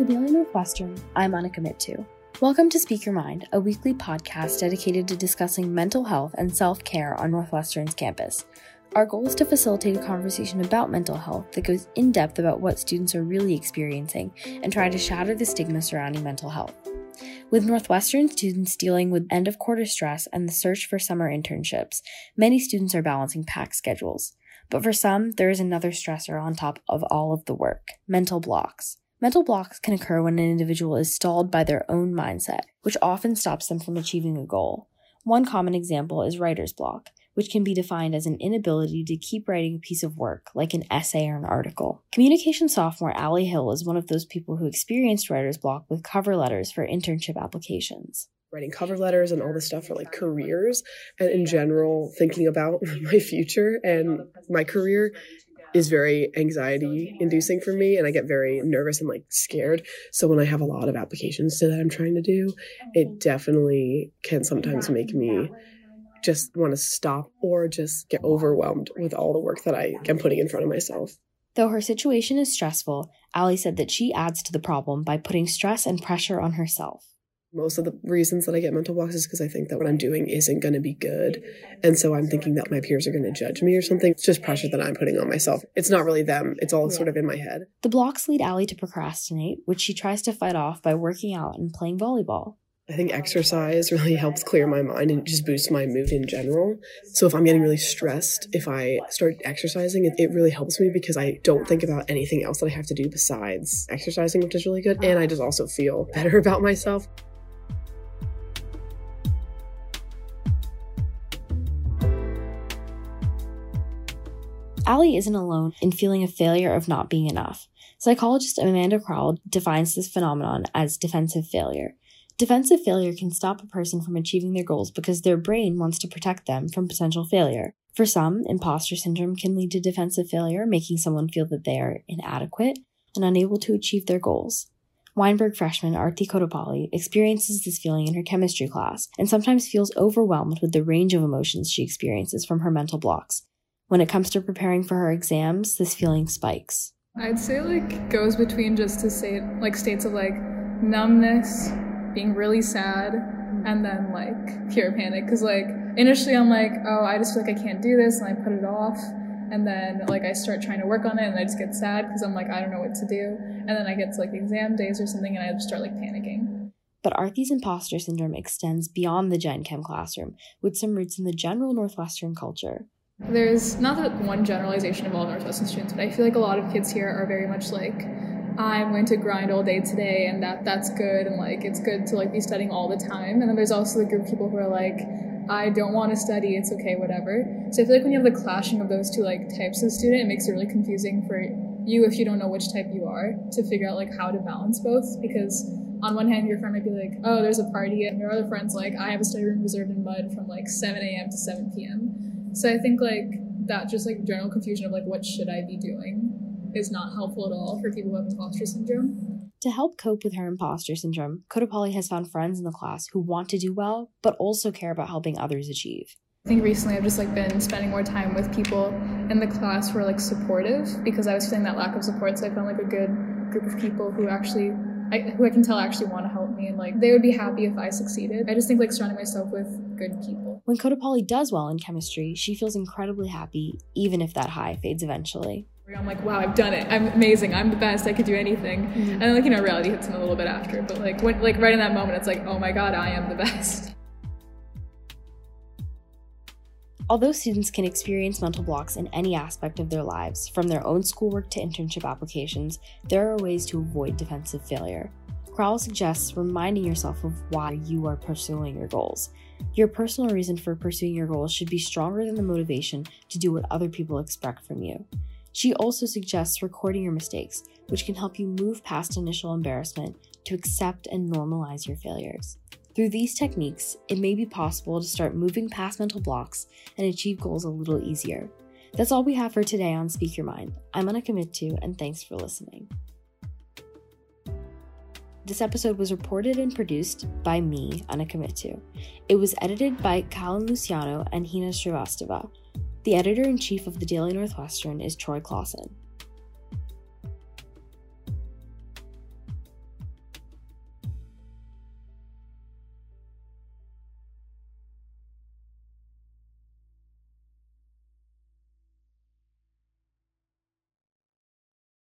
the Daily Northwestern, I'm Anika Mittu. Welcome to Speak Your Mind, a weekly podcast dedicated to discussing mental health and self care on Northwestern's campus. Our goal is to facilitate a conversation about mental health that goes in depth about what students are really experiencing and try to shatter the stigma surrounding mental health. With Northwestern students dealing with end of quarter stress and the search for summer internships, many students are balancing packed schedules. But for some, there is another stressor on top of all of the work mental blocks. Mental blocks can occur when an individual is stalled by their own mindset, which often stops them from achieving a goal. One common example is writer's block, which can be defined as an inability to keep writing a piece of work, like an essay or an article. Communication sophomore Allie Hill is one of those people who experienced writer's block with cover letters for internship applications writing cover letters and all this stuff for like careers and in general thinking about my future and my career is very anxiety inducing for me and I get very nervous and like scared. So when I have a lot of applications to that I'm trying to do, it mm-hmm. definitely can sometimes make me just want to stop or just get overwhelmed with all the work that I am putting in front of myself. Though her situation is stressful, Allie said that she adds to the problem by putting stress and pressure on herself most of the reasons that I get mental blocks is because I think that what I'm doing isn't going to be good. And so I'm thinking that my peers are going to judge me or something. It's just pressure that I'm putting on myself. It's not really them, it's all sort of in my head. The blocks lead Allie to procrastinate, which she tries to fight off by working out and playing volleyball. I think exercise really helps clear my mind and just boosts my mood in general. So if I'm getting really stressed, if I start exercising, it, it, really helps me because I don't think about anything else that I have to do besides exercising, which is really good. And I just also feel better about myself. Allie isn't alone in feeling a failure of not being enough. Psychologist Amanda Crowell defines this phenomenon as defensive failure. Defensive failure can stop a person from achieving their goals because their brain wants to protect them from potential failure. For some, imposter syndrome can lead to defensive failure, making someone feel that they are inadequate and unable to achieve their goals. Weinberg freshman Arti Kodapalli experiences this feeling in her chemistry class and sometimes feels overwhelmed with the range of emotions she experiences from her mental blocks, when it comes to preparing for her exams, this feeling spikes. I'd say like goes between just to say like states of like numbness, being really sad, and then like pure panic. Cause like initially I'm like, oh, I just feel like I can't do this, and I put it off. And then like I start trying to work on it, and I just get sad because I'm like I don't know what to do. And then I get to like exam days or something, and I just start like panicking. But Arthi's imposter syndrome extends beyond the Gen Chem classroom, with some roots in the general Northwestern culture. There's not that one generalization of all Northwestern students, but I feel like a lot of kids here are very much like, I'm going to grind all day today, and that that's good, and like it's good to like be studying all the time. And then there's also the group of people who are like, I don't want to study, it's okay, whatever. So I feel like when you have the clashing of those two like types of student, it makes it really confusing for you if you don't know which type you are to figure out like how to balance both because on one hand your friend might be like oh there's a party and your other friend's like i have a study room reserved in Mudd from like 7 a.m to 7 p.m so I think like that just like general confusion of like what should I be doing is not helpful at all for people who have imposter syndrome. To help cope with her imposter syndrome, Kodapalli has found friends in the class who want to do well, but also care about helping others achieve. I think recently I've just like been spending more time with people in the class who are like supportive because I was feeling that lack of support. So I found like a good group of people who actually I, who I can tell actually want to help me and like they would be happy if I succeeded. I just think like surrounding myself with good people. When Kodapalli does well in chemistry, she feels incredibly happy, even if that high fades eventually. I'm like, wow, I've done it. I'm amazing. I'm the best. I could do anything. Mm-hmm. And then, like, you know, reality hits in a little bit after. But like, when, like right in that moment, it's like, oh my god, I am the best. Although students can experience mental blocks in any aspect of their lives, from their own schoolwork to internship applications, there are ways to avoid defensive failure. Crowell suggests reminding yourself of why you are pursuing your goals. Your personal reason for pursuing your goals should be stronger than the motivation to do what other people expect from you. She also suggests recording your mistakes, which can help you move past initial embarrassment to accept and normalize your failures. Through these techniques, it may be possible to start moving past mental blocks and achieve goals a little easier. That's all we have for today on Speak Your Mind. I'm Anika Mittu, and thanks for listening. This episode was reported and produced by me, Anika Mittu. It was edited by Callan Luciano and Hina Srivastava. The editor in chief of the Daily Northwestern is Troy Clausen.